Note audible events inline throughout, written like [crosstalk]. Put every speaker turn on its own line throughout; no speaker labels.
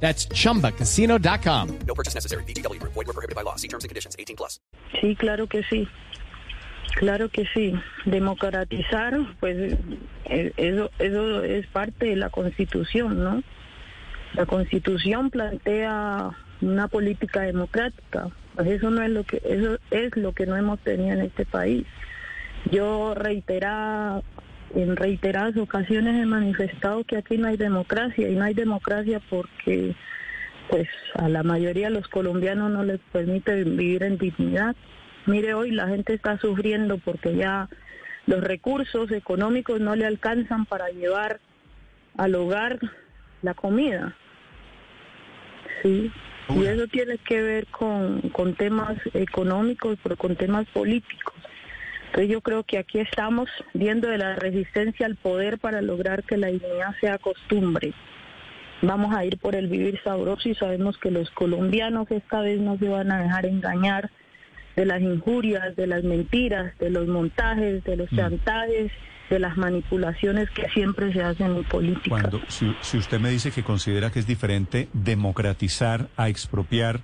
That's chumbacasino.com.
No purchase necessary. BGW. Void were prohibited by law. See terms and conditions. 18 plus.
Sí, claro que sí. Claro que sí. Democratizar, pues eh, eso, eso es parte de la Constitución, ¿no? La Constitución plantea una política democrática. Pues eso no es lo que eso es lo que no hemos tenido en este país. Yo reitera en reiteradas ocasiones he manifestado que aquí no hay democracia y no hay democracia porque pues a la mayoría de los colombianos no les permite vivir en dignidad. Mire, hoy la gente está sufriendo porque ya los recursos económicos no le alcanzan para llevar al hogar la comida. Sí, y eso tiene que ver con, con temas económicos, pero con temas políticos. Entonces yo creo que aquí estamos viendo de la resistencia al poder para lograr que la dignidad sea costumbre. Vamos a ir por el vivir sabroso y sabemos que los colombianos esta vez no se van a dejar engañar de las injurias, de las mentiras, de los montajes, de los chantajes, de las manipulaciones que siempre se hacen en política.
Cuando, si, si usted me dice que considera que es diferente democratizar a expropiar,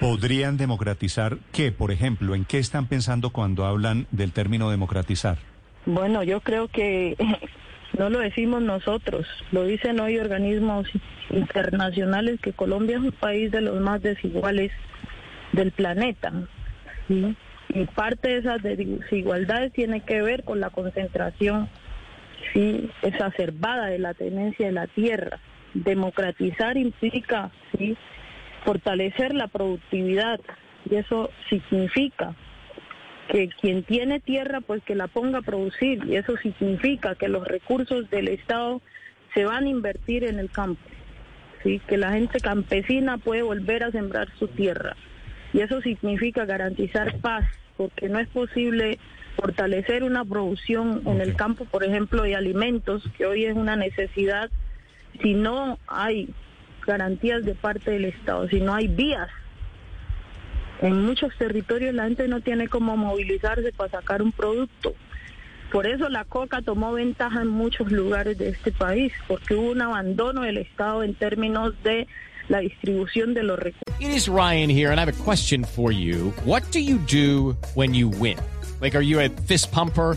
¿podrían democratizar qué, por ejemplo? ¿En qué están pensando cuando hablan del término democratizar?
Bueno, yo creo que [laughs] no lo decimos nosotros, lo dicen hoy organismos internacionales que Colombia es un país de los más desiguales del planeta. ¿sí? Y parte de esas desigualdades tiene que ver con la concentración sí, exacerbada de la tenencia de la tierra. Democratizar implica ¿sí? Fortalecer la productividad. Y eso significa que quien tiene tierra pues que la ponga a producir. Y eso significa que los recursos del Estado se van a invertir en el campo, ¿sí? que la gente campesina puede volver a sembrar su tierra. Y eso significa garantizar paz porque no es posible fortalecer una producción en el campo, por ejemplo, de alimentos, que hoy es una necesidad, si no hay garantías de parte del Estado, si no hay vías. En muchos territorios la gente no tiene cómo movilizarse para sacar un producto. Por eso la coca tomó ventaja en muchos lugares de este país, porque hubo un abandono del Estado en términos de la distribución de los recursos.
It is Ryan here, and I have a question for you. What do you do when you win? Like, are you a fist pumper?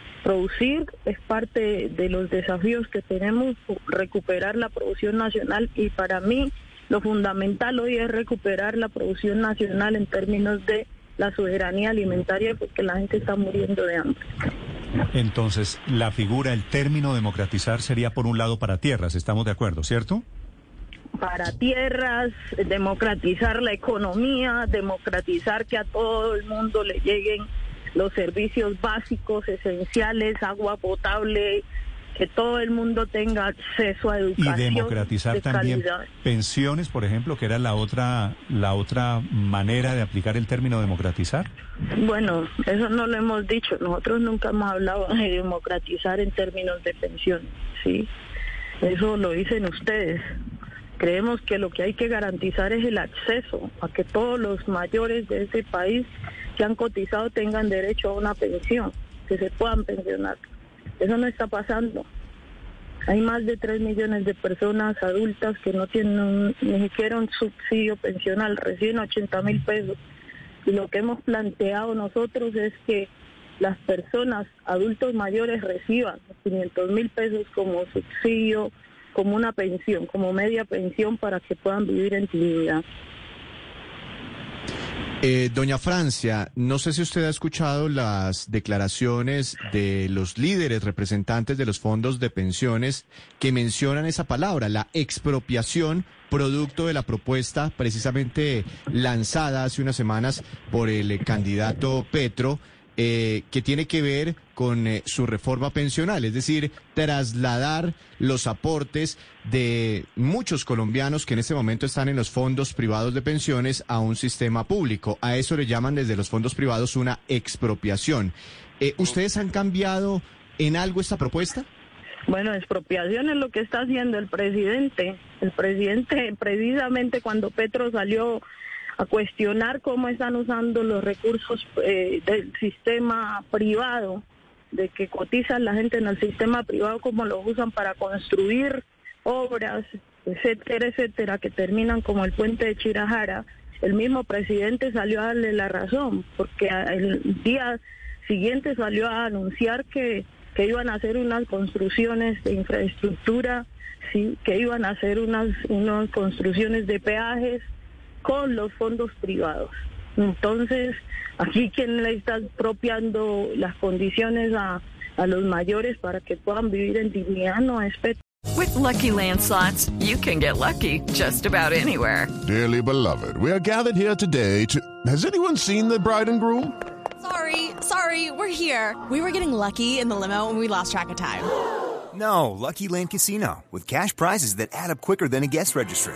Producir es parte de los desafíos que tenemos, recuperar la producción nacional y para mí lo fundamental hoy es recuperar la producción nacional en términos de la soberanía alimentaria porque la gente está muriendo de hambre.
Entonces, la figura, el término democratizar sería por un lado para tierras, estamos de acuerdo, ¿cierto?
Para tierras, democratizar la economía, democratizar que a todo el mundo le lleguen los servicios básicos, esenciales, agua potable, que todo el mundo tenga acceso a educación.
Y democratizar también pensiones, por ejemplo, que era la otra, la otra manera de aplicar el término democratizar.
Bueno, eso no lo hemos dicho. Nosotros nunca hemos hablado de democratizar en términos de pensiones, ¿sí? Eso lo dicen ustedes. Creemos que lo que hay que garantizar es el acceso a que todos los mayores de ese país que han cotizado tengan derecho a una pensión, que se puedan pensionar. Eso no está pasando. Hay más de 3 millones de personas adultas que no tienen ni siquiera un subsidio pensional, reciben 80 mil pesos. Y lo que hemos planteado nosotros es que las personas adultos mayores reciban 500 mil pesos como subsidio, como una pensión, como media pensión para que puedan vivir en dignidad.
Eh, doña Francia, no sé si usted ha escuchado las declaraciones de los líderes representantes de los fondos de pensiones que mencionan esa palabra, la expropiación, producto de la propuesta precisamente lanzada hace unas semanas por el candidato Petro eh, que tiene que ver con eh, su reforma pensional, es decir, trasladar los aportes de muchos colombianos que en este momento están en los fondos privados de pensiones a un sistema público. A eso le llaman desde los fondos privados una expropiación. Eh, ¿Ustedes han cambiado en algo esta propuesta?
Bueno, expropiación es lo que está haciendo el presidente. El presidente, precisamente cuando Petro salió a cuestionar cómo están usando los recursos eh, del sistema privado, de que cotizan la gente en el sistema privado, cómo lo usan para construir obras, etcétera, etcétera, que terminan como el puente de Chirajara. El mismo presidente salió a darle la razón, porque el día siguiente salió a anunciar que, que iban a hacer unas construcciones de infraestructura, sí, que iban a hacer unas, unas construcciones de peajes, con los fondos privados. Entonces, aquí quien le está apropiando las condiciones a, a los mayores para que puedan vivir en dignidad no es
With lucky landslots, you can get lucky just about anywhere.
Dearly beloved, we are gathered here today to. Has anyone seen the bride and groom?
Sorry, sorry, we're here. We were getting lucky in the limo and we lost track of time.
No, Lucky Land Casino, with cash prizes that add up quicker than a guest registry